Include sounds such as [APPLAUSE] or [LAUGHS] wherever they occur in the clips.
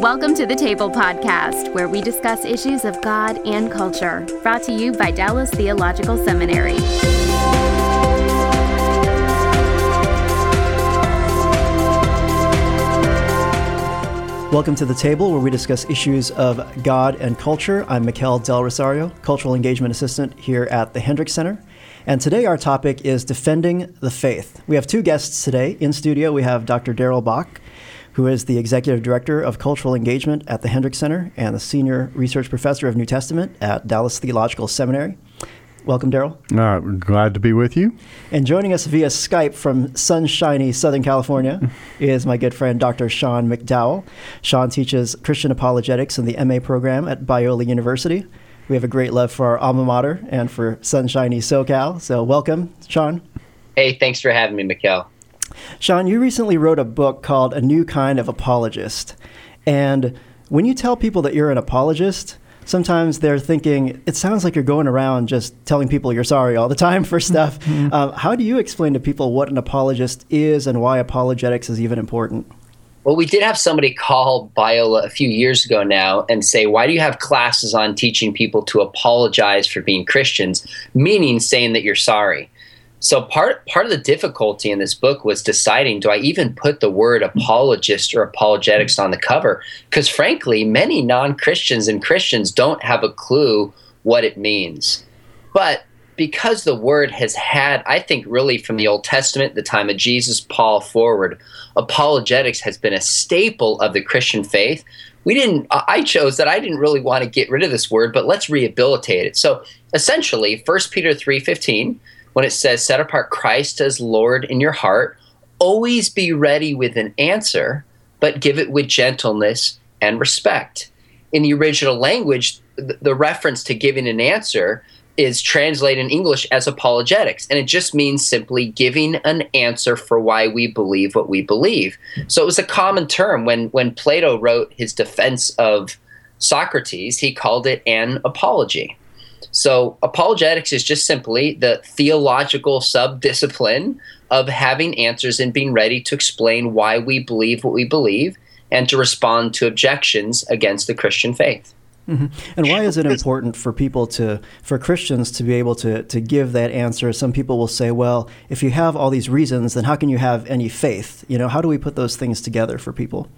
Welcome to the Table Podcast, where we discuss issues of God and culture. Brought to you by Dallas Theological Seminary. Welcome to the table where we discuss issues of God and culture. I'm Mikel Del Rosario, Cultural Engagement Assistant here at the Hendricks Center. And today our topic is defending the faith. We have two guests today. In studio, we have Dr. Darrell Bock, who is the Executive Director of Cultural Engagement at the Hendricks Center and the Senior Research Professor of New Testament at Dallas Theological Seminary. Welcome, Darrell. Uh, glad to be with you. And joining us via Skype from sunshiny Southern California is my good friend Dr. Sean McDowell. Sean teaches Christian apologetics in the MA program at Biola University. We have a great love for our alma mater and for sunshiny SoCal. So, welcome, Sean. Hey, thanks for having me, Mikel. Sean, you recently wrote a book called A New Kind of Apologist. And when you tell people that you're an apologist, sometimes they're thinking it sounds like you're going around just telling people you're sorry all the time for stuff. Mm-hmm. Uh, how do you explain to people what an apologist is and why apologetics is even important? Well, we did have somebody call Biola a few years ago now and say, Why do you have classes on teaching people to apologize for being Christians? Meaning saying that you're sorry. So part part of the difficulty in this book was deciding do I even put the word apologist or apologetics on the cover because frankly many non-Christians and Christians don't have a clue what it means. But because the word has had I think really from the Old Testament the time of Jesus Paul forward apologetics has been a staple of the Christian faith. We didn't I chose that I didn't really want to get rid of this word but let's rehabilitate it. So essentially 1 Peter 3:15 when it says, set apart Christ as Lord in your heart, always be ready with an answer, but give it with gentleness and respect. In the original language, the reference to giving an answer is translated in English as apologetics, and it just means simply giving an answer for why we believe what we believe. So it was a common term when when Plato wrote his defense of Socrates, he called it an apology. So, apologetics is just simply the theological subdiscipline of having answers and being ready to explain why we believe what we believe and to respond to objections against the Christian faith. Mm-hmm. And why is it important for people to, for Christians to be able to, to give that answer? Some people will say, well, if you have all these reasons, then how can you have any faith? You know, how do we put those things together for people?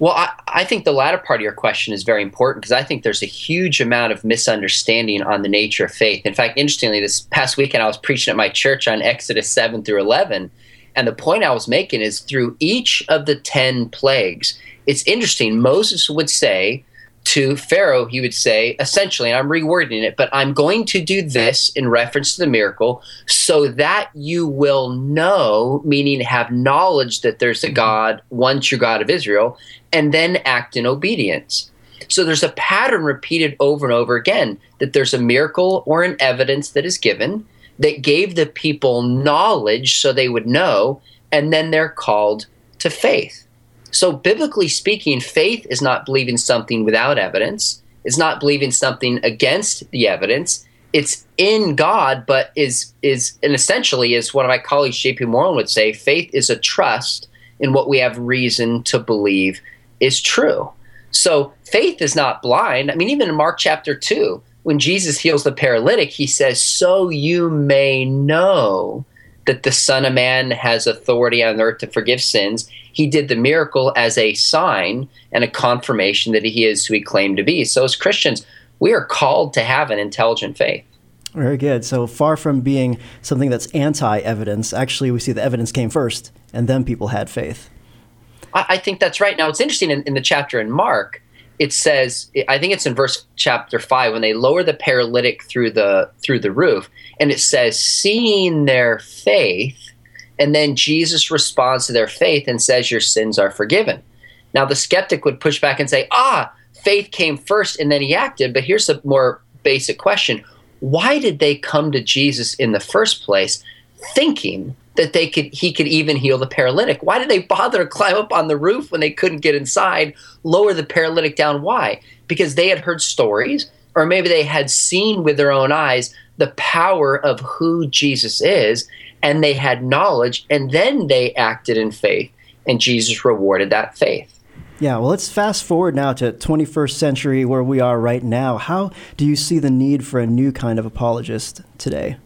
Well, I, I, think the latter part of your question is very important because I think there's a huge amount of misunderstanding on the nature of faith. In fact, interestingly, this past weekend I was preaching at my church on Exodus 7 through 11. And the point I was making is through each of the 10 plagues, it's interesting. Moses would say, to Pharaoh, he would say, essentially, and I'm rewording it, but I'm going to do this in reference to the miracle so that you will know, meaning have knowledge that there's a mm-hmm. God, one true God of Israel, and then act in obedience. So there's a pattern repeated over and over again that there's a miracle or an evidence that is given that gave the people knowledge so they would know, and then they're called to faith. So, biblically speaking, faith is not believing something without evidence. It's not believing something against the evidence. It's in God, but is is and essentially, is one of my colleagues, J.P. Moreland, would say, faith is a trust in what we have reason to believe is true. So, faith is not blind. I mean, even in Mark chapter two, when Jesus heals the paralytic, he says, "So you may know." That the Son of Man has authority on earth to forgive sins. He did the miracle as a sign and a confirmation that he is who he claimed to be. So, as Christians, we are called to have an intelligent faith. Very good. So far from being something that's anti evidence, actually, we see the evidence came first, and then people had faith. I, I think that's right. Now, it's interesting in, in the chapter in Mark it says i think it's in verse chapter 5 when they lower the paralytic through the through the roof and it says seeing their faith and then jesus responds to their faith and says your sins are forgiven. Now the skeptic would push back and say ah faith came first and then he acted. But here's a more basic question. Why did they come to jesus in the first place thinking that they could he could even heal the paralytic. Why did they bother to climb up on the roof when they couldn't get inside, lower the paralytic down? Why? Because they had heard stories or maybe they had seen with their own eyes the power of who Jesus is and they had knowledge and then they acted in faith and Jesus rewarded that faith. Yeah, well, let's fast forward now to 21st century where we are right now. How do you see the need for a new kind of apologist today?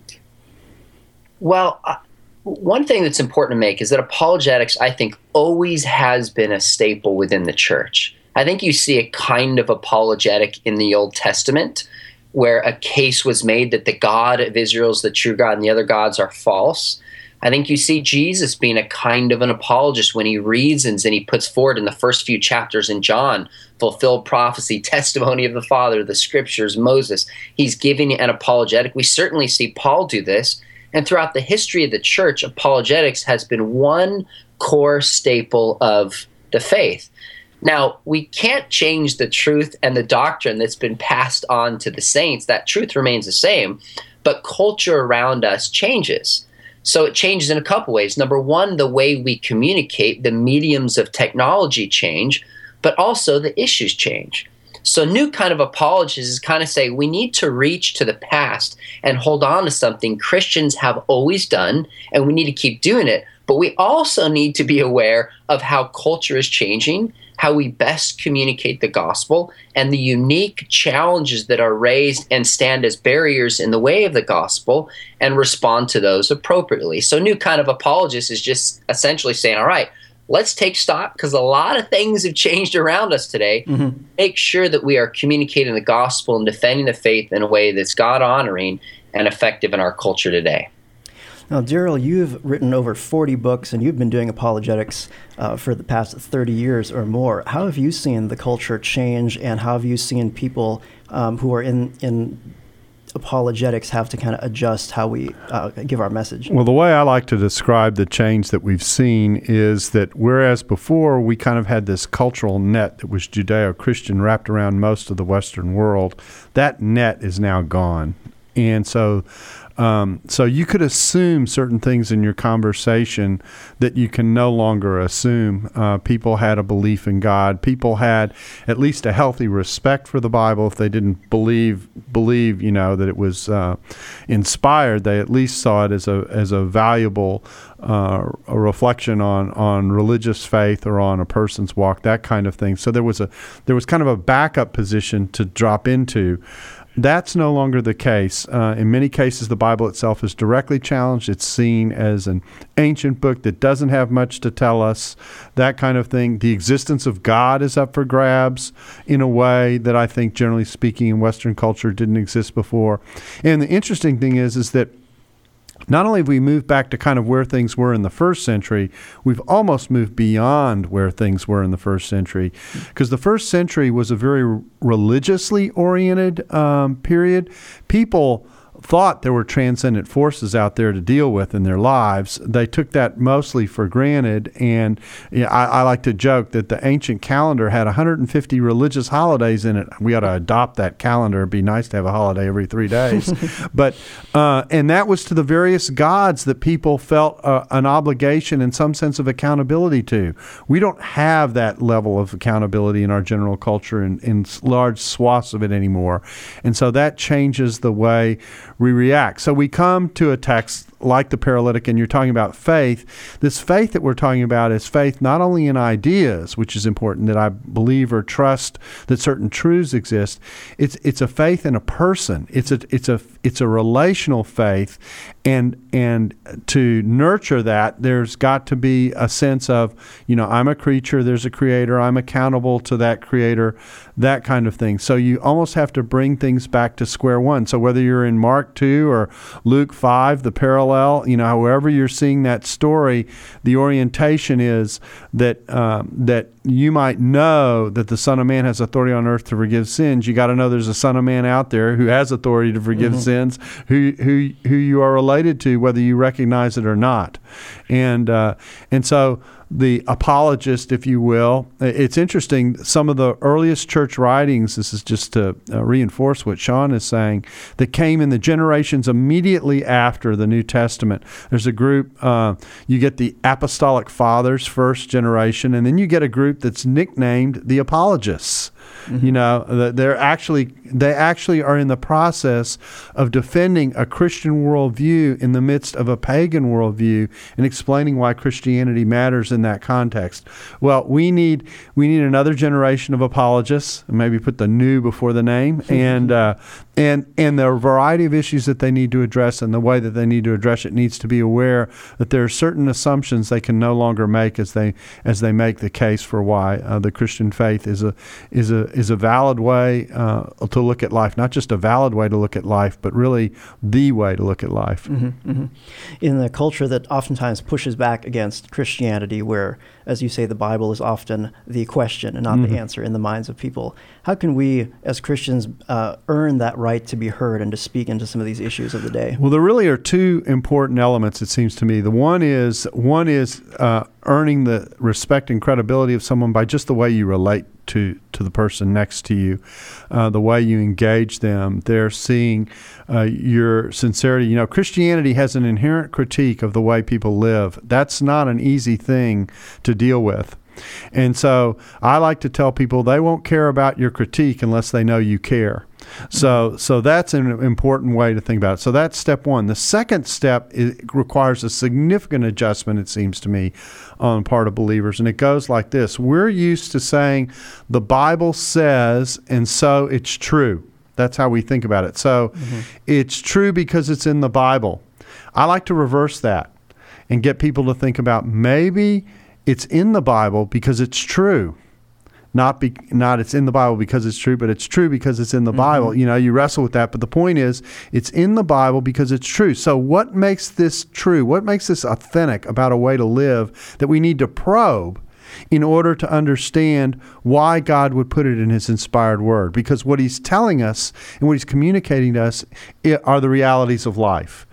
Well, uh, one thing that's important to make is that apologetics, I think, always has been a staple within the church. I think you see a kind of apologetic in the Old Testament where a case was made that the God of Israel is the true God and the other gods are false. I think you see Jesus being a kind of an apologist when he reasons and he puts forward in the first few chapters in John fulfilled prophecy, [LAUGHS] testimony of the Father, the scriptures, Moses. He's giving an apologetic. We certainly see Paul do this. And throughout the history of the church, apologetics has been one core staple of the faith. Now, we can't change the truth and the doctrine that's been passed on to the saints. That truth remains the same, but culture around us changes. So it changes in a couple ways. Number one, the way we communicate, the mediums of technology change, but also the issues change. So, new kind of apologists is kind of say we need to reach to the past and hold on to something Christians have always done, and we need to keep doing it. But we also need to be aware of how culture is changing, how we best communicate the gospel, and the unique challenges that are raised and stand as barriers in the way of the gospel and respond to those appropriately. So, new kind of apologist is just essentially saying, all right, let's take stock because a lot of things have changed around us today. Mm-hmm. Make sure that we are communicating the gospel and defending the faith in a way that's God honoring and effective in our culture today. Now, Darrell, you've written over 40 books and you've been doing apologetics uh, for the past 30 years or more. How have you seen the culture change and how have you seen people um, who are in, in apologetics have to kind of adjust how we uh, give our message? Well, the way I like to describe the change that we've seen is that whereas before we kind of had this cultural net that was Judeo Christian wrapped around most of the Western world, that net is now gone. And so um, so you could assume certain things in your conversation that you can no longer assume. Uh, people had a belief in God. People had at least a healthy respect for the Bible. If they didn't believe believe, you know, that it was uh, inspired, they at least saw it as a as a valuable uh, a reflection on on religious faith or on a person's walk, that kind of thing. So there was a there was kind of a backup position to drop into. That's no longer the case. Uh, in many cases, the Bible itself is directly challenged. It's seen as an ancient book that doesn't have much to tell us, that kind of thing. The existence of God is up for grabs in a way that I think, generally speaking, in Western culture didn't exist before. And the interesting thing is, is that not only have we moved back to kind of where things were in the first century, we've almost moved beyond where things were in the first century. Because the first century was a very religiously oriented um, period. People thought there were transcendent forces out there to deal with in their lives. They took that mostly for granted. And you know, I, I, like to joke that the ancient calendar had 150 religious holidays in it. We ought to adopt that calendar. It'd be nice to have a holiday every three days. [LAUGHS] but uh, and that was to the various gods that people felt uh, an obligation and some sense of accountability to. We don't have that level of accountability in our general culture in, in large swaths of it anymore. And so that changes the way we react. So we come to a text like the paralytic, and you're talking about faith. This faith that we're talking about is faith not only in ideas, which is important that I believe or trust that certain truths exist. It's it's a faith in a person. It's a it's a it's a relational faith, and and to nurture that, there's got to be a sense of you know I'm a creature. There's a creator. I'm accountable to that creator. That kind of thing. So you almost have to bring things back to square one. So whether you're in Mark two or Luke five, the parallel, you know, however you're seeing that story, the orientation is that um, that you might know that the Son of Man has authority on earth to forgive sins. You got to know there's a Son of Man out there who has authority to forgive mm-hmm. sins, who who who you are related to, whether you recognize it or not, and uh, and so the apologist, if you will. It's interesting. Some of the earliest church writings, this is just to uh, reinforce what Sean is saying, that came in the generations immediately after the New Testament. There's a group, uh, you get the apostolic fathers, first generation, and then you get a group that's nicknamed the apologists. Mm-hmm. You know, that they're actually they actually are in the process of defending a Christian worldview in the midst of a pagan worldview and explaining why Christianity matters in that context. Well, we need we need another generation of apologists. Maybe put the new before the name, [LAUGHS] and uh, and and the variety of issues that they need to address and the way that they need to address it needs to be aware that there are certain assumptions they can no longer make as they as they make the case for why uh, the Christian faith is a is a is a valid way uh, to look at life, not just a valid way to look at life, but really the way to look at life. Mm-hmm, mm-hmm. In the culture that oftentimes pushes back against Christianity, where, as you say, the Bible is often the question and not mm-hmm. the answer in the minds of people, how can we, as Christians, uh, earn that right to be heard and to speak into some of these issues of the day? Well, there really are two important elements. It seems to me. The one is one is uh, earning the respect and credibility of someone by just the way you relate to to the person next to you, uh, the way you engage them. They're seeing uh, your sincerity. You know, Christianity has an inherent critique of the way people live. That's not an easy thing to deal with. And so I like to tell people they won't care about your critique unless they know you care. So, so that's an important way to think about it. So that's step one. The second step requires a significant adjustment, it seems to me, on part of believers, and it goes like this: We're used to saying the Bible says, and so it's true. That's how we think about it. So, mm-hmm. it's true because it's in the Bible. I like to reverse that and get people to think about maybe it's in the Bible because it's true not be not it's in the Bible because it's true, but it's true because it's in the mm-hmm. Bible. You know, you wrestle with that, but the point is, it's in the Bible because it's true. So, what makes this true? What makes this authentic about a way to live that we need to probe? in order to understand why God would put it in His inspired word. Because what He's telling us and what He's communicating to us are the realities of life.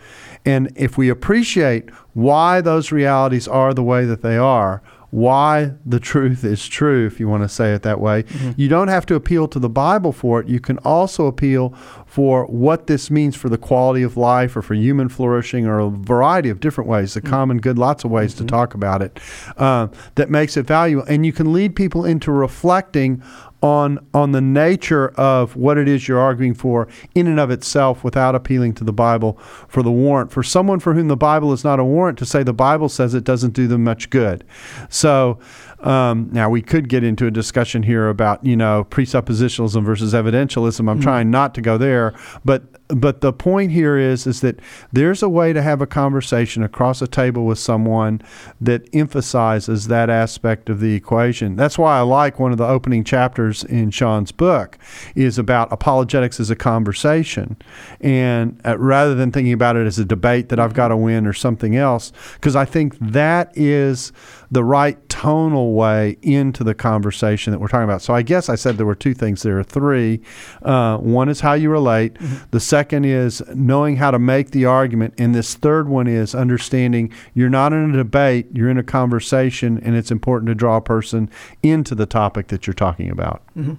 And if we appreciate why those realities are the way that they are, why the truth is true, if you want to say it that way. Mm-hmm. You don't have to appeal to the Bible for it. You can also appeal for what this means for the quality of life or for human flourishing or a variety of different ways, the mm-hmm. common good, lots of ways mm-hmm. to talk about it, uh, that makes it valuable. And you can lead people into reflecting on on the nature of what it is you're arguing for in and of itself without appealing to the Bible for the warrant. For someone for whom the Bible is not a warrant to say the Bible says it doesn't do them much good. So um, now we could get into a discussion here about you know presuppositionalism versus evidentialism. I'm mm-hmm. trying not to go there, but but the point here is is that there's a way to have a conversation across a table with someone that emphasizes that aspect of the equation. That's why I like one of the opening chapters in Sean's book is about apologetics as a conversation, and uh, rather than thinking about it as a debate that I've got to win or something else, because I think that is the right tonal way into the conversation that we're talking about. So I guess I said there were two things. There are three. Uh, one is how you relate. Mm-hmm. The second is knowing how to make the argument, and this third one is understanding you're not in a debate. You're in a conversation, and it's important to draw a person into the topic that you're talking about. Mm-hmm.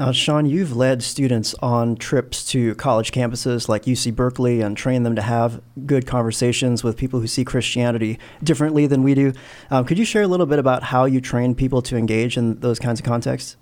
Now, Sean, you've led students on trips to college campuses like UC Berkeley and trained them to have good conversations with people who see Christianity differently than we do. Um, could you share a little bit about how you train people to engage in those kinds of contexts?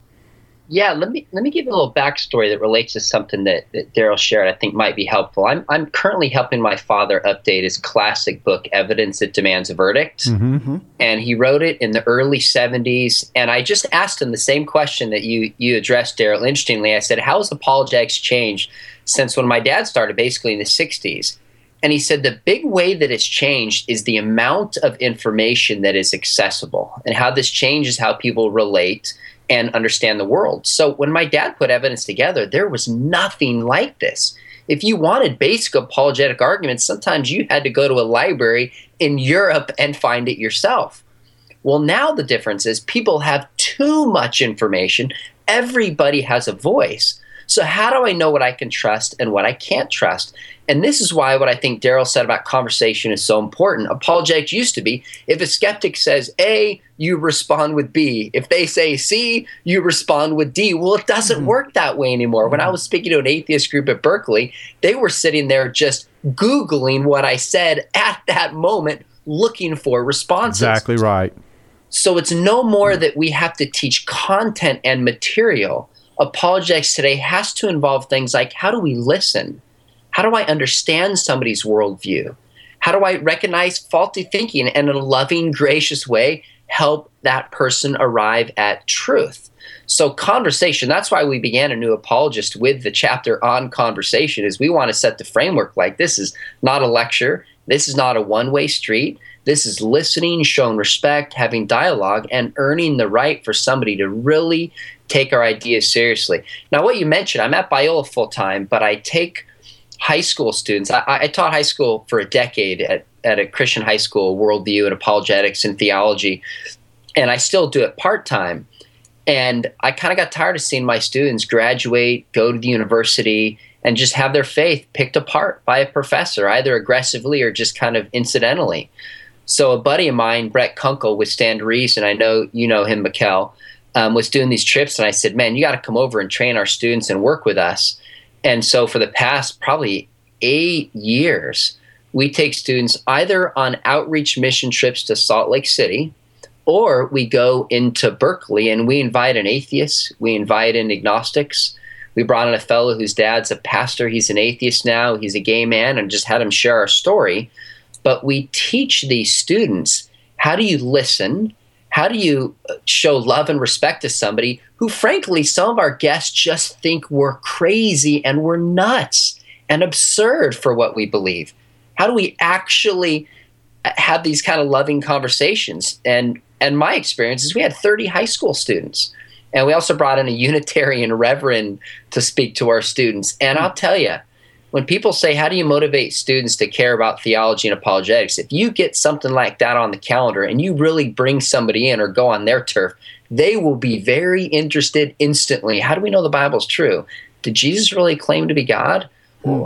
Yeah, let me let me give a little backstory that relates to something that, that Darrell shared. I think might be helpful. I'm I'm currently helping my father update his classic book, Evidence That Demands a Verdict, mm-hmm. mm-hmm. and he wrote it in the early '70s. And I just asked him the same question that you you addressed, Darrell. Interestingly, I said, "How has apologetics changed since when my dad started, basically in the '60s?" And he said the big way that it's changed is the amount of information that is accessible, and how this changes how people relate and understand the world. So when my dad put evidence together, there was nothing like this. If you wanted basic apologetic arguments, sometimes you had to go to a library in Europe and find it yourself. Well, now the difference is people have too much information. Everybody has a voice. So, how do I know what I can trust and what I can't trust? And this is why what I think Darrell said about conversation is so important. Apologetics used to be if a skeptic says A, you respond with B. If they say C, you respond with D. Well, it doesn't mm-hmm. work that way anymore. When I mm-hmm. was speaking to an atheist group at Berkeley, they were sitting there just Googling what I said at that moment, looking for responses. Exactly right. So it's no more that we have to teach content and material. Apologetics today has to involve things like how do we listen? How do I understand somebody's worldview? How do I recognize faulty thinking and in a loving, gracious way help that person arrive at truth? So conversation, that's why we began a new apologist with the chapter on conversation is we want to set the framework like this is not a lecture, this is not a one-way street. This is listening, showing respect, having dialogue, and earning the right for somebody to really take our ideas seriously. Now, what you mentioned, I'm at Biola full time, but I take high school students. I, I, taught high school for a decade at, at a Christian high school, worldview and apologetics and theology, and I still do it part time. And I kind of got tired of seeing my students graduate, go to the university, and just have their faith picked apart by a professor, either aggressively or just kind of incidentally. So a buddy of mine, Brett Kunkel with Stand Reason, I know you know him, Mikel, um, was doing these trips, and I said, "Man, you got to come over and train our students and work with us." And so for the past probably eight years, we take students either on outreach mission trips to Salt Lake City, or we go into Berkeley and we invite an atheist, we invite in agnostics. We brought in a fellow whose dad's a pastor. He's an atheist now. He's a gay man, and just had him share our story but we teach these students how do you listen? How do you uh, show love and respect to somebody who, frankly, some of our guests just think we're crazy and we're nuts and absurd for what we believe? How do we actually uh, have these kind of loving conversations? And and my experience is we had 30 high school students. And we also brought in a [LAUGHS] Unitarian reverend to speak to our students. And I'll tell you, when people say, How do you motivate students to care about theology and apologetics? If you get something like that on the calendar and you really bring somebody in or go on their turf, they will be very interested instantly. How do we know the Bible's true? Did Jesus really claim to be God?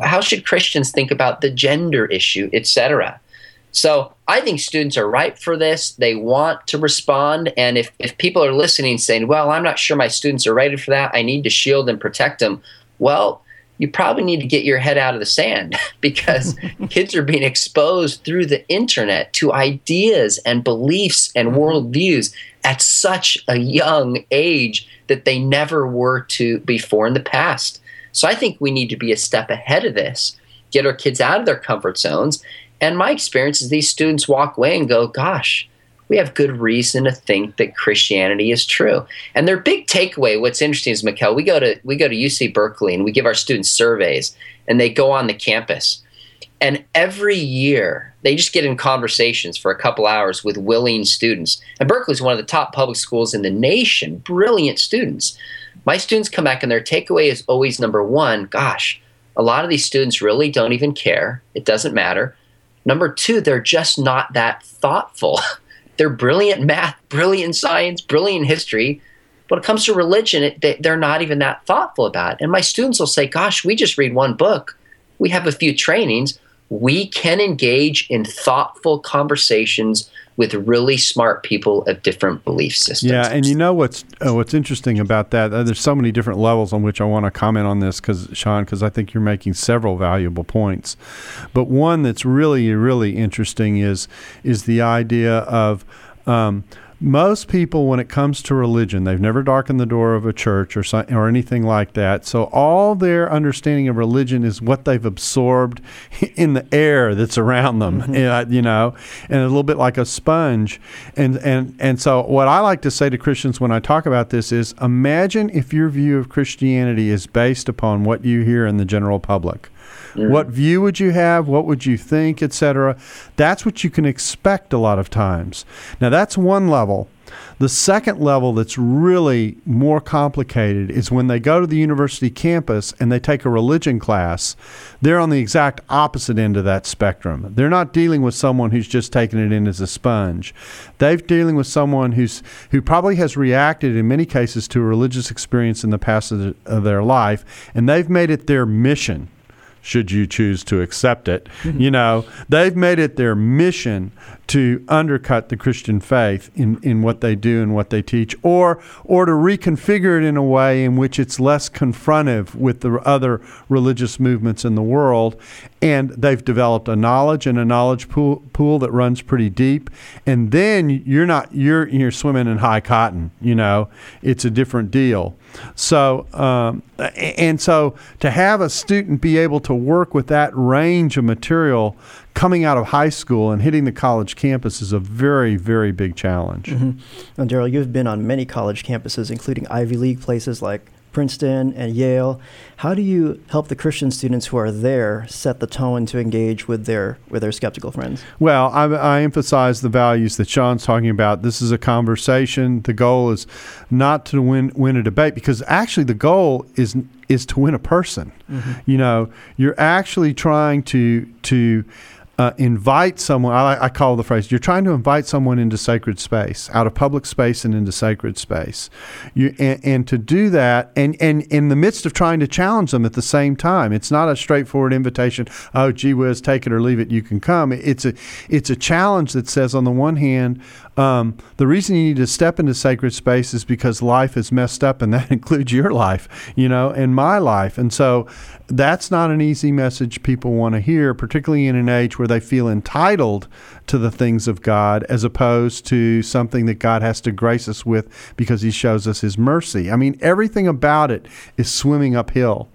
How should Christians think about the gender issue, etc.? So I think students are ripe for this. They want to respond. And if, if people are listening saying, well, I'm not sure my students are ready for that, I need to shield and protect them. Well, you probably need to get your head out of the sand [LAUGHS] because [LAUGHS] kids are being exposed through the internet to ideas and beliefs and mm-hmm. worldviews at such a young age that they never were to before in the past. So I think we need to be a step ahead of this, get our kids out of their comfort zones. And my experience is these students walk away and go, gosh, we have good reason to think that Christianity is true. And their big takeaway, what's interesting is Mikel, we go to we go to UC Berkeley and we give our students surveys and they go on the campus. And every year they just get in conversations for a couple hours with willing students. And Berkeley is one of the top public schools in the nation, brilliant students. My students come back and their takeaway is always number one, gosh, a lot of these students really don't even care. It doesn't matter. Number two, they're just not that thoughtful. [LAUGHS] They're brilliant math, brilliant science, brilliant history. When it comes to religion, it, they, they're not even that thoughtful about it. And my students will say, Gosh, we just read one book, we have a few trainings. We can engage in thoughtful conversations with really smart people of different belief systems. Yeah, and you know what's uh, what's interesting about that? Uh, there's so many different levels on which I want to comment on this, because Sean, because I think you're making several valuable points. But one that's really really interesting is is the idea of um, most people, when it comes to religion, they've never darkened the door of a church or or anything like that. So all their understanding of religion is what they've absorbed [LAUGHS] in the air that's around them, mm-hmm. you know, and a little bit like a sponge. And and and so what I like to say to Christians when I talk about this is, imagine if your view of Christianity is based upon what you hear in the general public. Mm. What view would you have? What would you think, etc.? That's what you can expect a lot of times. Now, that's one level. The second level that's really more complicated is when they go to the university campus and they take a religion class, they're on the exact opposite end of that spectrum. They're not dealing with someone who's just taking it in as a sponge. They're dealing with someone who's who probably has reacted in many cases to a religious experience in the past of their life, and they've made it their mission should you choose to accept it. Mm-hmm. You know, they've made it their mission to undercut the Christian faith in, in what they do and what they teach, or or to reconfigure it in a way in which it's less confrontive with the other religious movements in the world. And they've developed a knowledge and a knowledge pool, pool that runs pretty deep. And then you're not you're you're swimming in high cotton. You know, it's a different deal. So, um, and so to have a student be able to work with that range of material coming out of high school and hitting the college campus is a very, very big challenge. Mm-hmm. Darrell, you've been on many college campuses, including Ivy League places like Princeton and Yale. How do you help the Christian students who are there set the tone to engage with their with their skeptical friends? Well, I, I emphasize the values that Sean's talking about. This is a conversation. The goal is not to win win a debate because actually the goal is is to win a person. Mm-hmm. You know, you're actually trying to to uh, invite someone. I, I, call the phrase: you're trying to invite someone into sacred space, out of public space and into sacred space. You and, and, to do that, and and in the midst of trying to challenge them at the same time, it's not a straightforward invitation. Oh, gee whiz, take it or leave it. You can come. It's a it's a challenge that says, on the one hand, um, the reason you need to step into sacred space is because life is messed up, and that [LAUGHS] includes your life, you know, and my life. And so that's not an easy message people want to hear, particularly in an age where they feel entitled to the things of God as opposed to something that God has to grace us with because He shows us His mercy. I mean, everything about it is swimming uphill.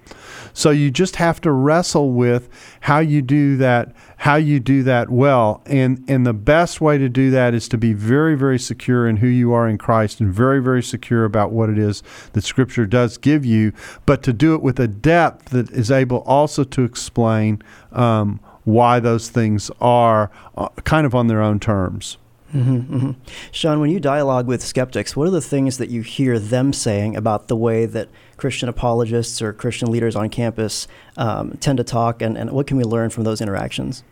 So you just have to wrestle with how you do that how you do that well. And and the best way to do that is to be very very secure in who you are in Christ and very very secure about what it is that Scripture does give you, but to do it with a depth that is able also to explain um, why those things are uh, kind of on their own terms. Mm-hmm, mm-hmm. Sean, when you dialogue with skeptics, what are the things that you hear them saying about the way that Christian apologists or Christian leaders on campus um, tend to talk, and, and what can we learn from those interactions?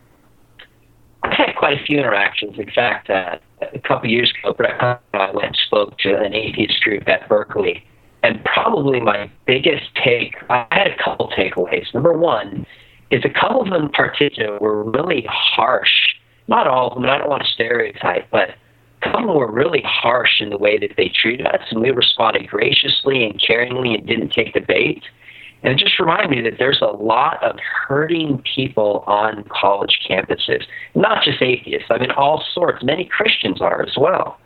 I've had quite a few interactions. In fact, uh, a couple years ago, I went and spoke to an atheist group at Berkeley, and probably my biggest take, I had a couple takeaways. Number one is a couple of them in particular were really harsh not all of them, I don't want to stereotype, but some were really harsh in the way that they treated us, and we responded graciously and caringly and didn't take the bait. And it just reminded me that there's a lot of hurting people on college campuses, not just atheists. I mean, all sorts. Many Christians are as well.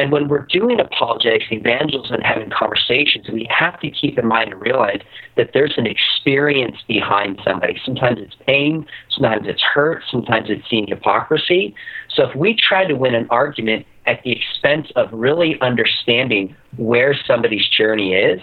And when we're doing apologetics, evangelism, and having conversations, we have to keep in mind and realize that there's an experience behind somebody. Sometimes it's pain, sometimes it's hurt, sometimes it's seeing hypocrisy. So if we try to win an argument at the expense of really understanding where somebody's journey is,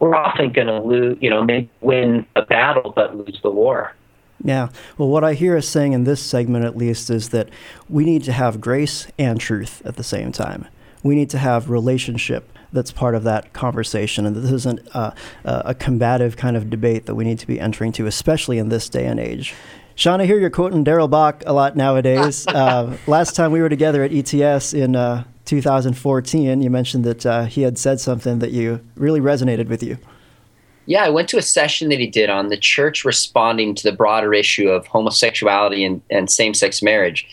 we're often going to lose, you know, win a battle but lose the war. Yeah. Well, what I hear us saying in this segment, at least, is that we need to have grace and truth at the same time we need to have relationship that's part of that conversation. And this isn't a, a combative kind of debate that we need to be entering to, especially in this day and age. Sean, I hear you're quoting Darrell Bock a lot nowadays. [LAUGHS] uh, last time we were together at ETS in uh, 2014, you mentioned that uh, he had said something that you really resonated with you. Yeah, I went to a session that he did on the church responding to the broader issue of homosexuality and, and same sex marriage.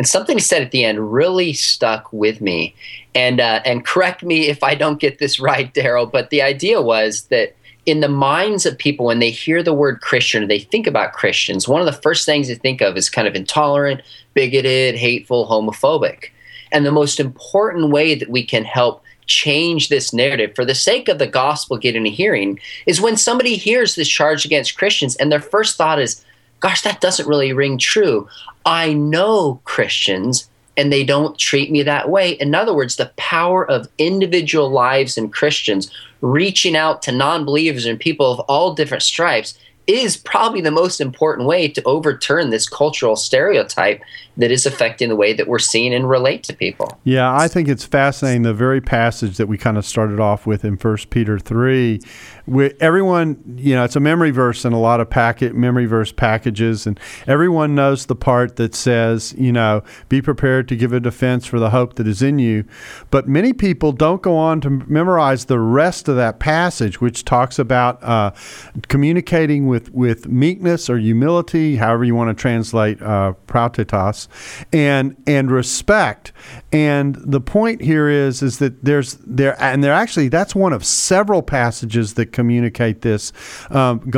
And something he said at the end really stuck with me. And uh, and correct me if I don't get this [LAUGHS] right, Darrell. But the idea was that in the minds of people when they hear the word Christian they think about Christians, one of the first things they think of is kind of intolerant, bigoted, hateful, homophobic. And the most important way that we can help change this narrative for the sake of the gospel getting a hearing is when somebody hears this charge against Christians and their first thought is, gosh, that doesn't really ring true. I know Christians and they don't treat me that way. In other words, the power of individual lives and Christians reaching out to non believers and people of all different stripes is probably the most important way to overturn this cultural stereotype that is affecting the way that we're seen and relate to people. Yeah, I think it's fascinating the very passage that we kind of started off with in First Peter 3 we, everyone, you know, it's a memory verse in a lot of packet memory verse packages, and everyone knows the part that says, you know, be prepared to give a defense for the hope that is in you. But many people don't go on to memorize the rest of that passage, which talks about uh, communicating with with, meekness or humility, however you want to translate uh, and and respect. And the point here is is that there's there and there actually that's one of several passages that communicate this. Um,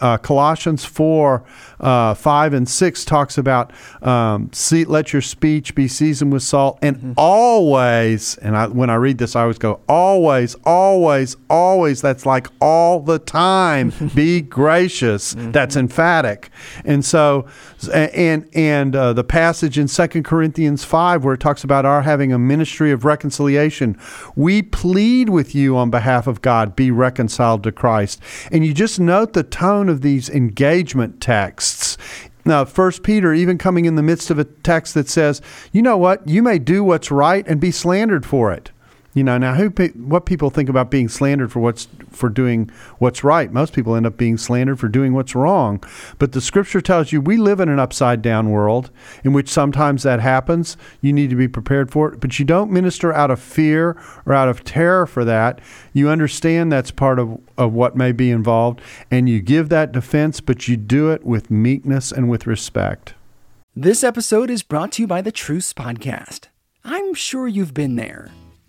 uh, Colossians four uh, five and six talks about um, see, let your speech be seasoned with salt, and mm-hmm. always. And I, when I read this, I always go always, always, always. That's like all the time. [LAUGHS] be gracious. Mm-hmm. That's emphatic. And so, and and uh, the passage in Second Corinthians five where it talks about our having a ministry of reconciliation, we plead with you on behalf of God, be reconciled to Christ. And you just note the tone of these engagement texts now, First Peter, even coming in the midst of a text that says, "You know what? You may do what's right and be slandered for it." You know, now who what people think about being slandered for what's for doing what's right. Most people end up being slandered for doing what's wrong. But the scripture tells you we live in an upside down world in which sometimes that happens. You need to be prepared for it, but you don't minister out of fear or out of terror for that. You understand that's part of, of what may be involved and you give that defense, but you do it with meekness and with respect. This episode is brought to you by the Truce Podcast. I'm sure you've been there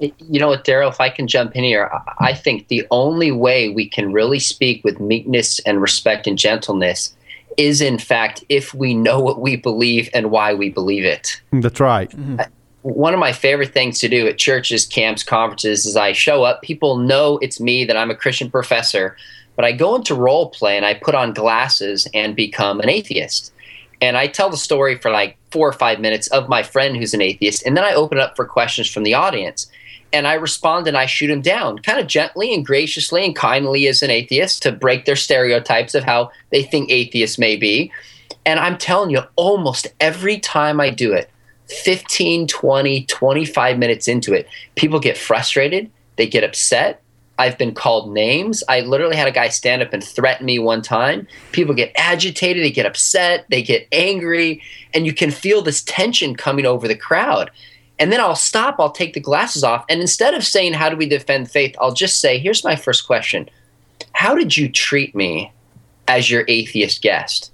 You know what, Darrell, if I can jump in here, I think the only way we can really speak with meekness and respect and gentleness is, in fact, if we know what we believe and why we believe it. That's right. Mm-hmm. One of my favorite things to do at churches, camps, conferences is I show up. People know it's me, that I'm a Christian professor, but I go into role play and I put on glasses and become an atheist. And I tell the story for like four or five minutes of my friend who's an atheist, and then I open up for questions from the audience and I respond and I shoot him down, kind of gently and graciously and kindly as an atheist to break their stereotypes of how they think atheists may be. And I'm telling you, almost every time I do it, 15, 20, 25 minutes into it, people get frustrated, they get upset. I've been called names. I literally had a guy stand up and threaten me one time. People get agitated, they get upset, they get angry, and you can feel this tension coming over the crowd. And then I'll stop, I'll take the glasses off, and instead of saying, How do we defend faith? I'll just say, Here's my first question How did you treat me as your atheist guest?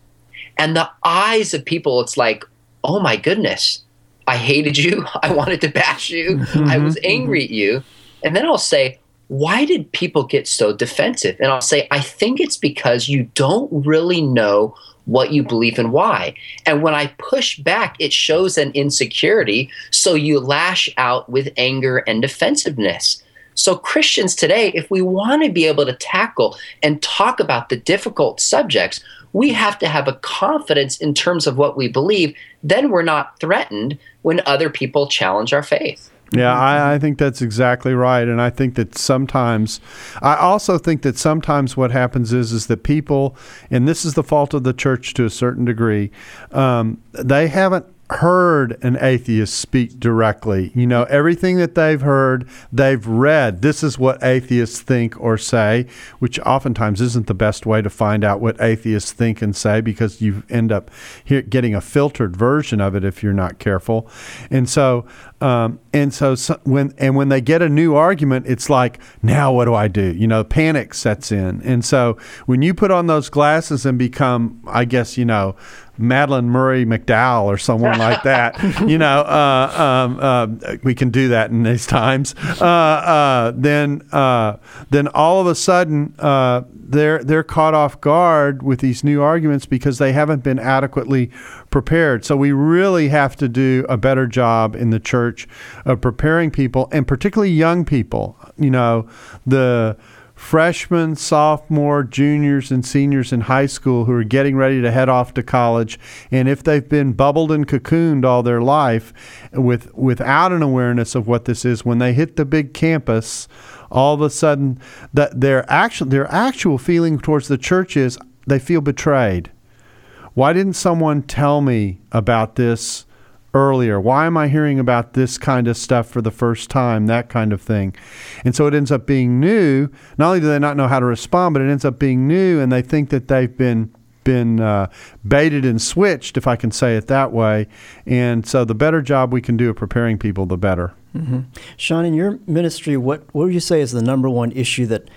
And the eyes of people, it's like, Oh my goodness, I hated you. [LAUGHS] I wanted to bash you. Mm-hmm. I was angry at you. And then I'll say, why did people get so defensive? And I'll say, I think it's because you don't really know what you believe and why. And when I push back, it shows an insecurity. So you lash out with anger and defensiveness. So, Christians today, if we want to be able to tackle and talk about the difficult subjects, we have to have a confidence in terms of what we believe. Then we're not threatened when other people challenge our faith. Yeah, I, I, think that's exactly right, and I think that sometimes, I also think that sometimes what happens is is that people, and this is the fault of the church to a certain degree, um, they haven't heard an atheist speak directly. You know, everything that they've heard, they've read. This is what atheists think or say, which oftentimes isn't the best way to find out what atheists think and say because you end up getting a filtered version of it if you're not careful. And so, um, and so, so, when and when they get a new argument, it's like, now what do I do? You know, panic sets in. And so when you put on those glasses and become, I guess, you know, Madalyn Murray McDowell or someone like that. [LAUGHS] you know, uh, um, uh, we can do that in these times. Uh, uh then, uh, then all of a sudden, uh, they're they're caught off guard with these new arguments because they haven't been adequately prepared. So we really have to do a better job in the church of preparing people, and particularly young people. You know, the freshmen, sophomore, juniors, and seniors in high school who are getting ready to head off to college. And if they've been bubbled and cocooned all their life with without an awareness of what this is, when they hit the big campus, all of a sudden that their actual their actual feeling towards the church is they feel betrayed. Why didn't someone tell me about this? Earlier? Why am I hearing about this kind of stuff for the first time? That kind of thing. And so it ends up being new. Not only do they not know how to respond, but it ends up being new, and they think that they've been been uh, baited and switched, if I can say it that way. And so the better job we can do of preparing people, the better. Mm-hmm. Sean, in your ministry, what what would you say is the number one issue that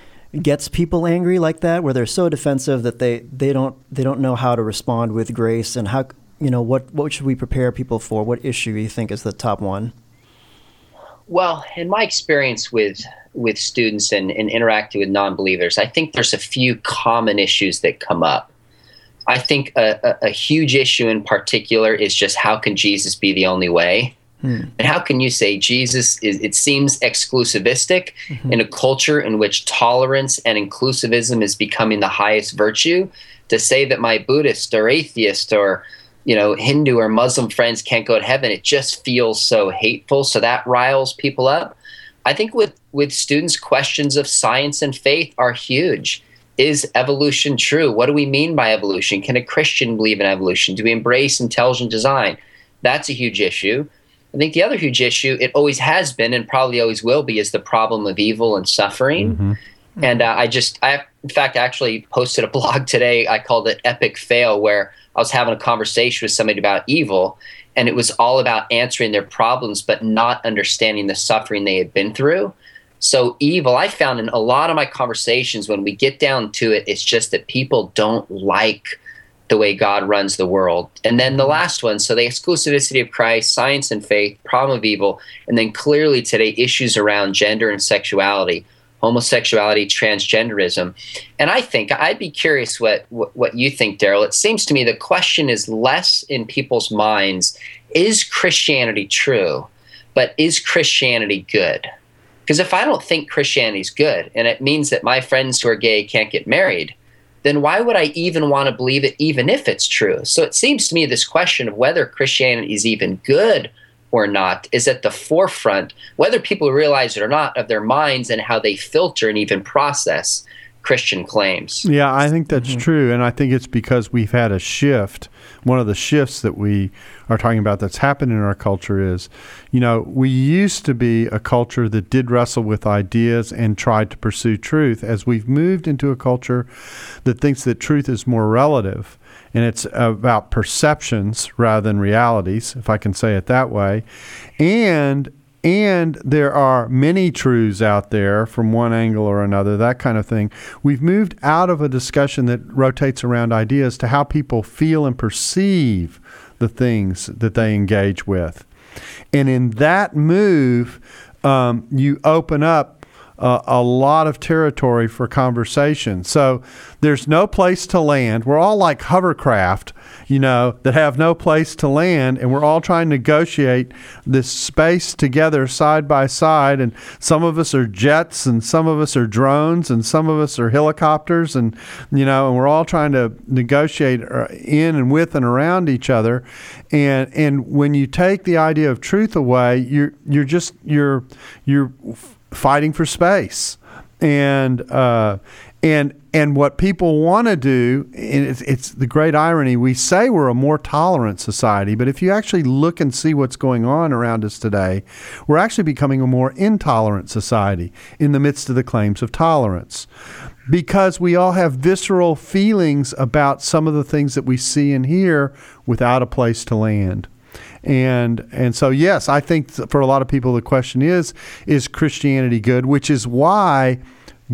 gets people angry like that, where they're so defensive that they, they don't they don't know how to respond with grace, and how you know, what, what should we prepare people for? What issue do you think is the top one? Well, in my experience with with students and, and interacting with non-believers, I think there's a few common issues that come up. I think a, a, a huge issue in particular is just how can Jesus be the only way? Hmm. And how can you say Jesus is, it seems exclusivistic mm-hmm. in a culture in which tolerance and inclusivism is becoming the highest virtue? To say that my Buddhist or atheist or you know, Hindu or Muslim friends can't go to heaven. It just feels so hateful. So that riles people up. I think with with students, questions of science and faith are huge. Is evolution true? What do we mean by evolution? Can a Christian believe in evolution? Do we embrace intelligent design? That's a huge issue. I think the other huge issue, it always has been and probably always will be, is the problem of evil and suffering. Mm-hmm. And uh, I just, I in fact actually posted a [LAUGHS] blog today. I called it Epic Fail, where I was having a conversation with somebody about evil, and it was all about answering their problems, but not understanding the suffering they had been through. So, evil, I found in a lot of my conversations, when we get down to it, it's just that people don't like the way God runs the world. And then the last one, so the exclusivity of Christ, science and faith, problem of evil, and then clearly today, issues around gender and sexuality homosexuality, transgenderism. And I think I'd be curious what what, what you think, Darrell. It seems to me the question is less in people's minds: Is Christianity true? But is Christianity good? Because if I don't think Christianity is good, and it means that my friends who are gay can't get married, then why would I even want to believe it, even if it's true? So it seems to me this question of whether Christianity is even good or not is at the forefront, whether people realize it or not, of their minds and how they filter and even process Christian claims. Yeah, I think that's mm-hmm. true. And I think it's because we've had a shift. One of the shifts that we are talking about that's happened in our culture is, you know, we used to be a culture that did wrestle with ideas and tried to pursue truth. As we've moved into a culture that thinks that truth is more relative and it's about perceptions rather than realities, if I can say it that way. And and there are many truths out there from one angle or another, that kind of thing. We've moved out of a discussion that rotates around ideas to how people feel and perceive the things that they engage with. And in that move, um, you open up uh, a lot of territory for conversation. So there's no place to land. We're all like hovercraft, you know, that have no place to land, and we're all trying to negotiate this space together side by side. And some of us are jets, and some of us are drones, and some of us are helicopters, and you know, and we're all trying to negotiate uh, in and with and around each other. And and when you take the idea of truth away, you're you're just you're you're fighting for space, and uh, and and what people want to do, it's, it's the great irony. We say we're a more tolerant society, but if you actually look and see what's going on around us today, we're actually becoming a more intolerant society in the midst of the claims of tolerance because we all have visceral feelings about some of the things that we see and hear without a place to land. And and so yes, I think for a lot of people the question is is Christianity good, which is why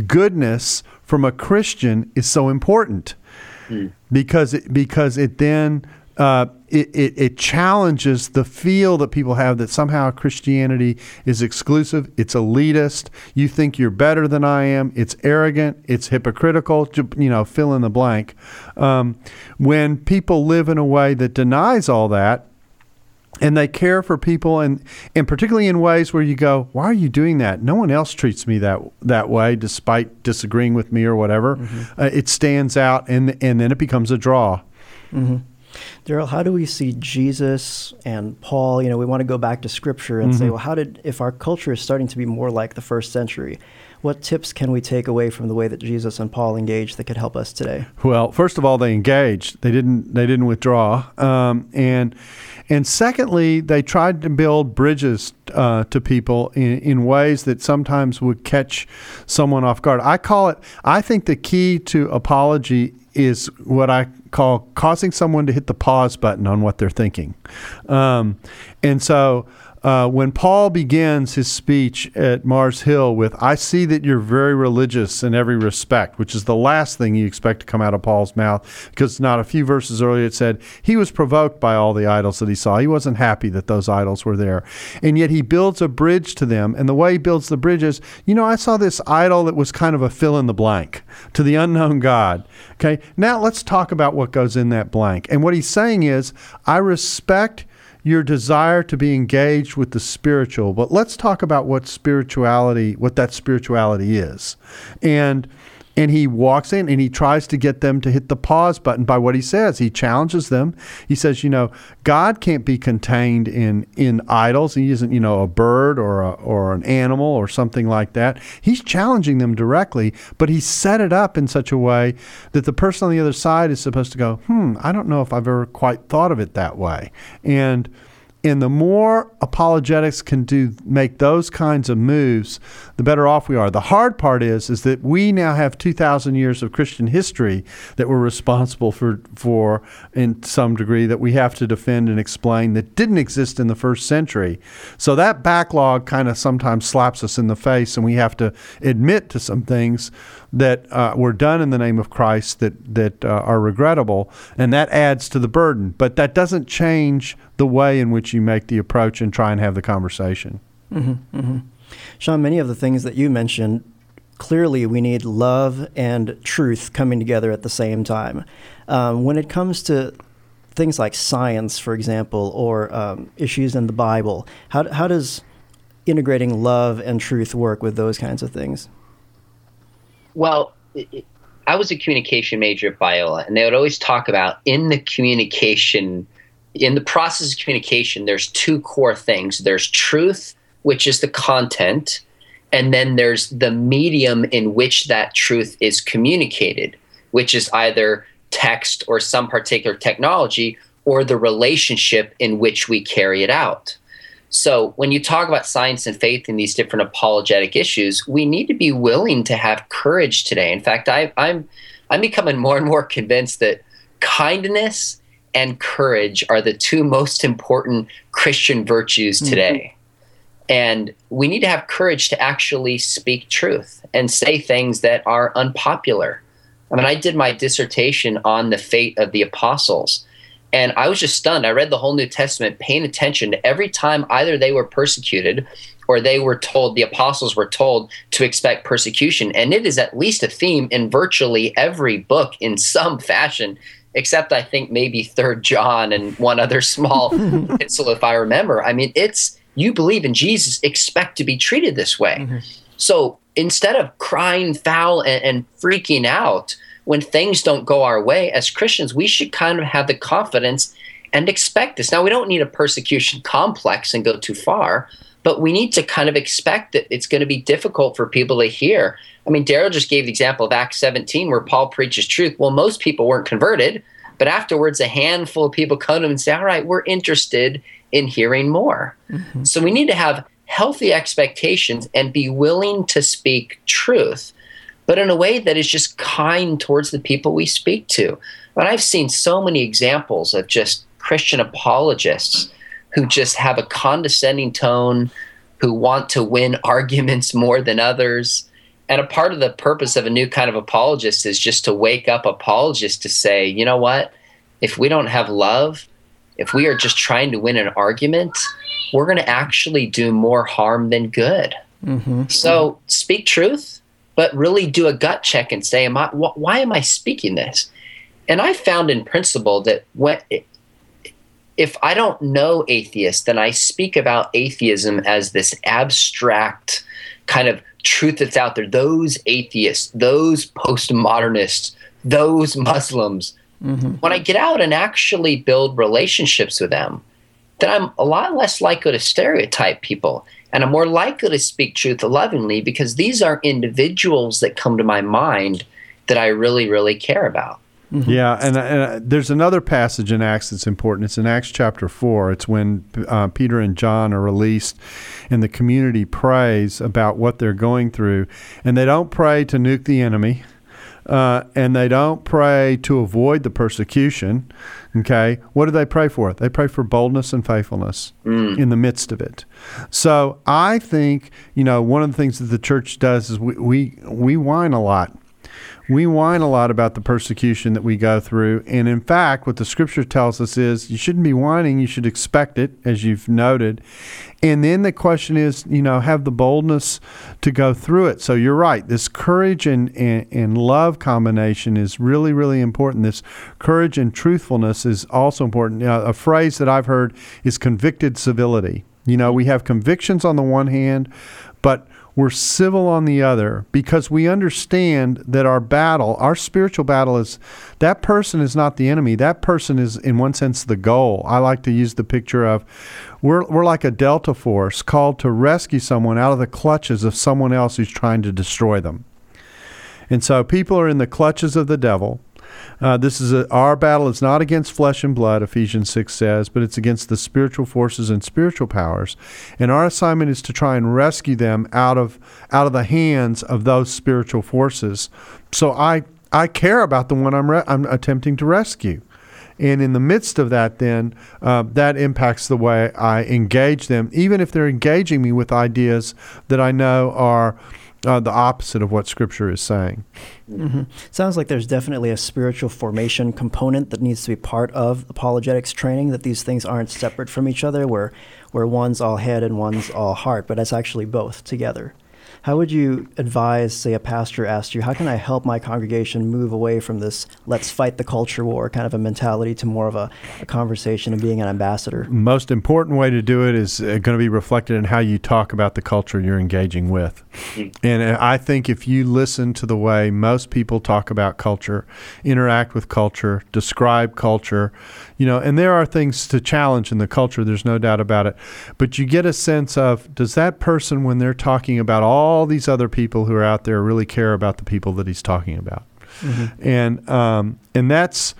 goodness from a Christian is so important. Mm. Because it, because it then uh, it, it, it, challenges the feel that people have that somehow Christianity is exclusive, it's elitist, you think you're better than I am, it's arrogant, it's hypocritical, you know, fill in the blank. Um, when people live in a way that denies all that, and they care for people and and particularly in ways where you go why are you doing that no one else treats me that that way despite disagreeing with me or whatever mm-hmm. uh, it stands out and and then it becomes a draw mm-hmm. Darrell, how do we see Jesus and Paul? You know, we want to go back to Scripture and mm-hmm. say, well, how did if our culture is starting to be more like the first century? What tips can we take away from the way that Jesus and Paul engaged that could help us today? Well, first of all, they engaged. They didn't. They didn't withdraw. Um, and and secondly, they tried to build bridges uh, to people in, in ways that sometimes would catch someone off guard. I call it. I think the key to apology is what I call causing someone to hit the pause button on what they're thinking. Um, and so uh, when Paul begins his speech at Mars Hill with, I see that you're very religious in every respect, which is the last thing you expect to come out of Paul's mouth, because not a few verses earlier it said he was provoked by all the idols that he saw. He wasn't happy that those idols were there. And yet he builds a bridge to them. And the way he builds the bridge is, you know, I saw this idol that was kind of a fill in the blank to the unknown God. Okay, now let's talk about what goes in that blank. And what he's saying is, I respect your desire to be engaged with the spiritual, but let's talk about what spirituality, what that spirituality is. And and he walks in and he tries to get them to hit the pause button by what he says. He challenges them. He says, you know, God can't be contained in in idols. He isn't, you know, a bird or a, or an animal or something like that. He's challenging them directly, but he set it up in such a way that the person on the other side is supposed to go, hmm, I don't know if I've ever quite thought of it that way. And and the more apologetics can do make those kinds of moves, the better off we are. The hard part is is that we now have 2000 years of Christian history that we're responsible for for in some degree that we have to defend and explain that didn't exist in the first century. So that backlog kind of sometimes slaps us in the face and we have to admit to some things that uh, were done in the name of Christ that that uh, are regrettable, and that adds to the burden. But that doesn't change the way in which you make the approach and try and have the conversation. Mm-hmm, mm-hmm. Sean, many of the things that you mentioned, clearly we need love and truth coming together at the same time. Um, when it comes to things like science, for example, or um, issues in the Bible, how, how does integrating love and truth work with those kinds of things? Well, it, I was a communication major at Biola, and they would always talk about in the communication, in the process of communication, there's two core things there's truth, which is the content, and then there's the medium in which that truth is communicated, which is either text or some particular technology or the relationship in which we carry it out. So when you talk about science and faith in these different apologetic issues, we need to be willing to have courage today. In fact, I, I'm I'm becoming more and more convinced that kindness and courage are the two most important Christian virtues mm-hmm. today. Mm-hmm. And we need to have courage to actually speak truth and say things that are unpopular. I mean, I did my dissertation on the fate of the apostles. And I was just stunned. I read the whole New Testament, paying attention to every time either they were persecuted or they were told, the apostles were told to expect persecution. And it is at least a theme in virtually every book in some [LAUGHS] fashion, except I think maybe Third John and one other small [LAUGHS] epistle, if I remember. I mean, it's you believe in Jesus, expect to be treated this way. Mm-hmm. So instead of crying foul and, and freaking out, when things don't go our way, as Christians, we should kind of have the confidence and expect this. Now, we don't need a persecution complex and go too far, but we need to kind of expect that it's going to be difficult for people to hear. I mean, Darrell just gave the example of Acts 17 where Paul preaches truth. Well, most people weren't converted, but afterwards, a handful of people come to him and say, All right, we're interested in hearing more. Mm-hmm. So we need to have healthy expectations and be willing to speak truth but in a way that is just kind towards the people we speak to. But I've seen so many examples of just Christian apologists who just have a condescending tone, who want to win [LAUGHS] arguments more than others. And a part of the purpose of a new kind of apologist is just to wake up apologists to say, you know what? if we don't have love, if we are just trying to win an argument, we're going to actually do more harm than good. Mm-hmm. So speak truth, but really do a gut check and say, am I, wh- why am I speaking this? And I found in principle that when, if I don't know atheists, then I speak about atheism as this abstract kind of truth that's out there. Those atheists, those postmodernists, those Muslims. Mm-hmm. When I get out and actually build relationships with them, then I'm a lot less likely to stereotype people. And I'm more likely to speak truth lovingly because these are individuals that come to my mind that I really, really care about. Mm-hmm. Yeah, and, and, there's another passage in Acts that's important. It's in Acts chapter 4. It's when uh, Peter and John are released, and the community prays about what they're going through. And they don't pray to nuke the enemy, uh, and they don't pray to avoid the persecution. Okay, what do they pray for? They pray for boldness and faithfulness mm. in the midst of it. So I think you know one of the things that the church does is we we, we whine a lot we whine a lot about the persecution that we go through. And in fact, what the scripture tells us is you shouldn't be whining, you should expect it, as you've noted. And then the question is, you know, have the boldness to go through it. So you're right. This courage and, and, and love combination is really, really important. This courage and truthfulness is also important. A phrase that I've heard is convicted civility. You know, we have convictions on the one hand, but we're civil on the other because we understand that our battle, our spiritual battle, is that person is not the enemy. That person is, in one sense, the goal. I like to use the picture of we're, we're like a Delta force called to rescue someone out of the clutches of someone else who's trying to destroy them. And so people are in the clutches of the devil. Uh, this is a, our battle is not against flesh and blood, Ephesians 6 says, but it's against the spiritual forces and spiritual powers. And our assignment is to try and rescue them out of out of the hands of those spiritual forces. So I I care about the one I'm re- I'm attempting to rescue. And in the midst of that, then uh, that impacts the way I engage them, even if they're engaging me with ideas that I know are uh, the opposite of what Scripture is saying. Mm-hmm. Sounds like there's definitely a spiritual formation component that needs to be part of apologetics training. That these things aren't separate from each other, where where one's all head and one's all heart, but it's actually both together. How would you advise, say, a pastor asked you, how can I help my congregation move away from this let's fight the culture war kind of a mentality to more of a, a conversation of being an ambassador? Most important way to do it is uh, going to be reflected in how you talk about the culture you're engaging with. And uh, I think if you listen to the way most people talk about culture, interact with culture, describe culture, you know, and there are things to challenge in the culture, there's no doubt about it. But you get a sense of does that person, when they're talking about all these other people who are out there, really care about the people that he's talking about? Mm-hmm. And um, and that's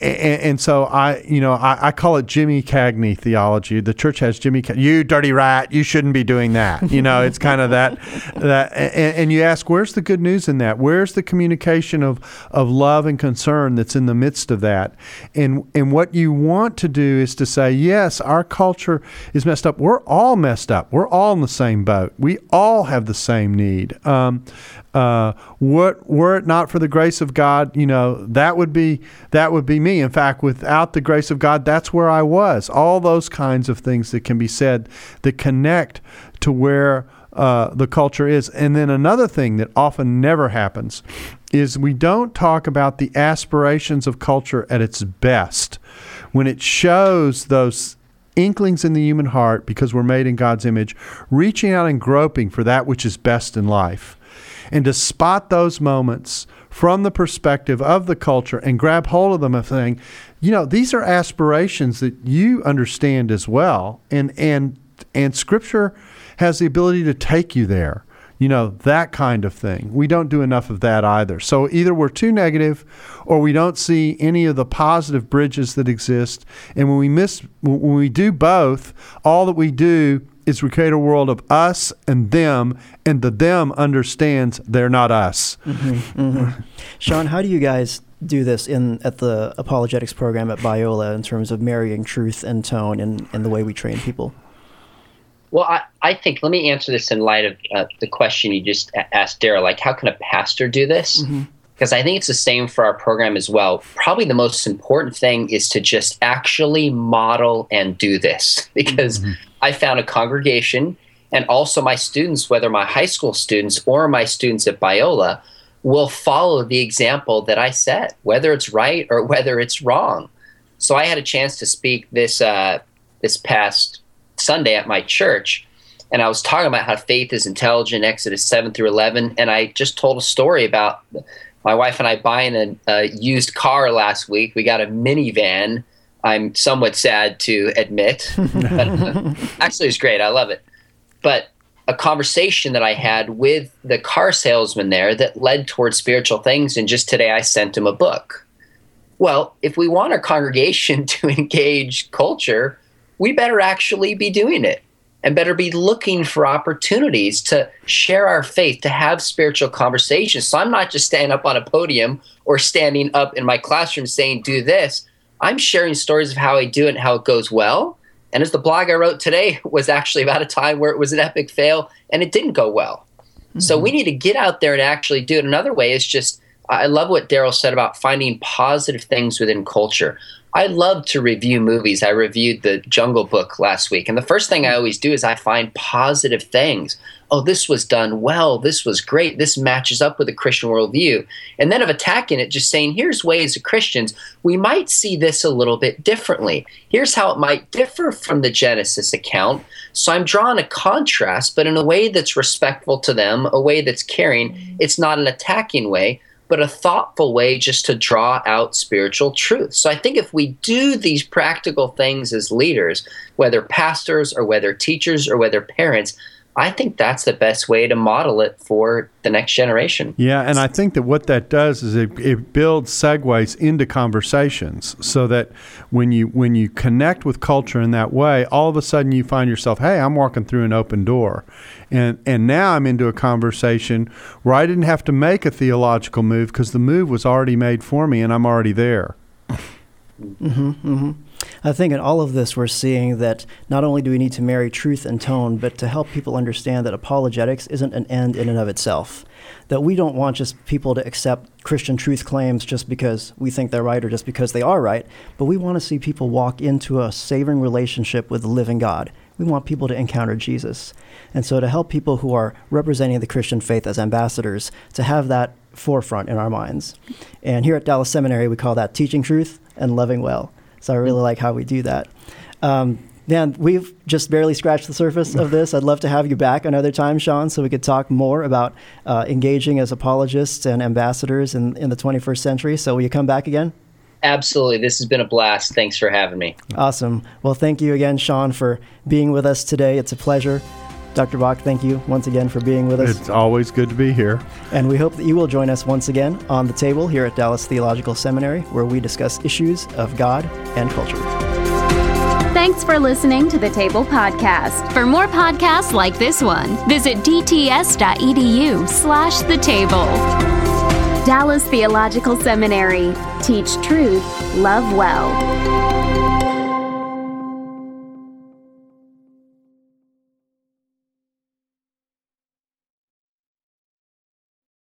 and, and, so I, you know, I, I, call it Jimmy Cagney theology. The church has Jimmy, you dirty rat, you shouldn't be doing that. You know, it's kind of that, that, and, and, you ask, where's the good news in that? Where's the communication of of love and concern that's in the midst of that? And and what you want to do is to say, yes, our culture is messed up. We're all messed up. We're all in the same boat. We all have the same need. Um, uh, what were it not for the grace of God, you know, that would be that would be me. In fact, without the grace of God, that's where I was. All those kinds of things that can be said that connect to where uh, the culture is. And then another thing that often never happens is we don't talk about the aspirations of culture at its best when it shows those inklings in the human heart because we're made in God's image, reaching out and groping for that which is best in life and to spot those moments from the perspective of the culture and grab hold of them and saying, you know, these are aspirations that you understand as well. And and and scripture has the ability to take you there. You know, that kind of thing. We don't do enough of that either. So either we're too negative or we don't see any of the positive bridges that exist. And when we miss when we do both, all that we do is we create a world of us and them, and the them understands they're not us. Mm-hmm, mm-hmm. Sean, how do you guys do this in at the apologetics program at Biola in terms of marrying truth and tone and, and the way we train people? Well, I, I think let me answer this in light of uh, the question you just asked, Darrell. Like, how can a pastor do this? Mm-hmm. because I think it's the same for our program as well. Probably the most important thing is to just actually model and do this [LAUGHS] because mm-hmm. I found a congregation and also my students, whether my high school students or my students at Biola, will follow the example that I set, whether it's right or whether it's wrong. So I had a chance to speak this uh, this past Sunday at my church, and I was talking about how faith is intelligent, Exodus seven through eleven, and I just told a story about my wife and I buying a, a used car last week. We got a minivan. I'm somewhat sad to admit, but uh, [LAUGHS] actually it's great. I love it. But a conversation that I had with the car salesman there that led towards spiritual things. And just today I sent him a book. Well, if we want our congregation [LAUGHS] to engage culture, we better actually be doing it and better be looking for opportunities to share our faith, to have spiritual conversations. So I'm not just standing up on a podium or standing up in my classroom saying, do this. I'm sharing stories of how I do it and how it goes well. And as the blog I wrote today [LAUGHS] was actually about a time where it was an epic fail and it didn't go well. Mm-hmm. So we need to get out there and actually do it. Another way is just, I love what Darrell said about finding positive things within culture. I love to review movies. I reviewed the Jungle Book last week. And the first thing I always do is I find positive things. Oh, this was done well. This was great. This matches up with a Christian worldview. And then of attacking it, just saying, here's ways as Christians, we might see this a little bit differently. Here's how it might differ from the Genesis account. So I'm drawing a contrast, but in a way that's respectful to them, a way that's caring. It's not an attacking way but a thoughtful way just to draw out spiritual truth. So I think if we do these practical things as leaders, whether pastors or whether teachers or whether parents, I think that's the best way to model it for the next generation. Yeah, and I think that what that does is it, it builds segues into conversations so that when you when you connect with culture in that way, all of a sudden you find yourself, hey, I'm walking through an open door. And and now I'm into a conversation where I didn't have to make a theological move because the move was already made for me and I'm already there. Mm-hmm, mm-hmm. I think in all of this, we're seeing that not only do we need to marry truth and tone, but to help people understand that apologetics isn't an end in and of itself. That we don't want just people to accept Christian truth claims just because we think they're right or just because they are right, but we want to see people walk into a saving relationship with the living God. We want people to encounter Jesus. And so to help people who are representing the Christian faith as ambassadors to have that forefront in our minds. And here at Dallas Seminary, we call that teaching truth and loving well. So I really like how we do that. Um, man, we've just barely scratched the surface of [LAUGHS] this. I'd love to have you back another time, Sean, so we could talk more about uh, engaging as apologists and ambassadors in, in the 21st century. So will you come back again? Absolutely. This has been a blast. Thanks for having me. Awesome. Well, thank you again, Sean, for being with us today. It's a pleasure. Dr. Bock, thank you once again for being with us. It's always good to be here. And we hope that you will join us once again on the table here at Dallas Theological Seminary, where we discuss issues of God and culture. Thanks for listening to the Table Podcast. For more podcasts like this one, visit dts.edu slash the table. Dallas Theological Seminary. Teach truth, love well.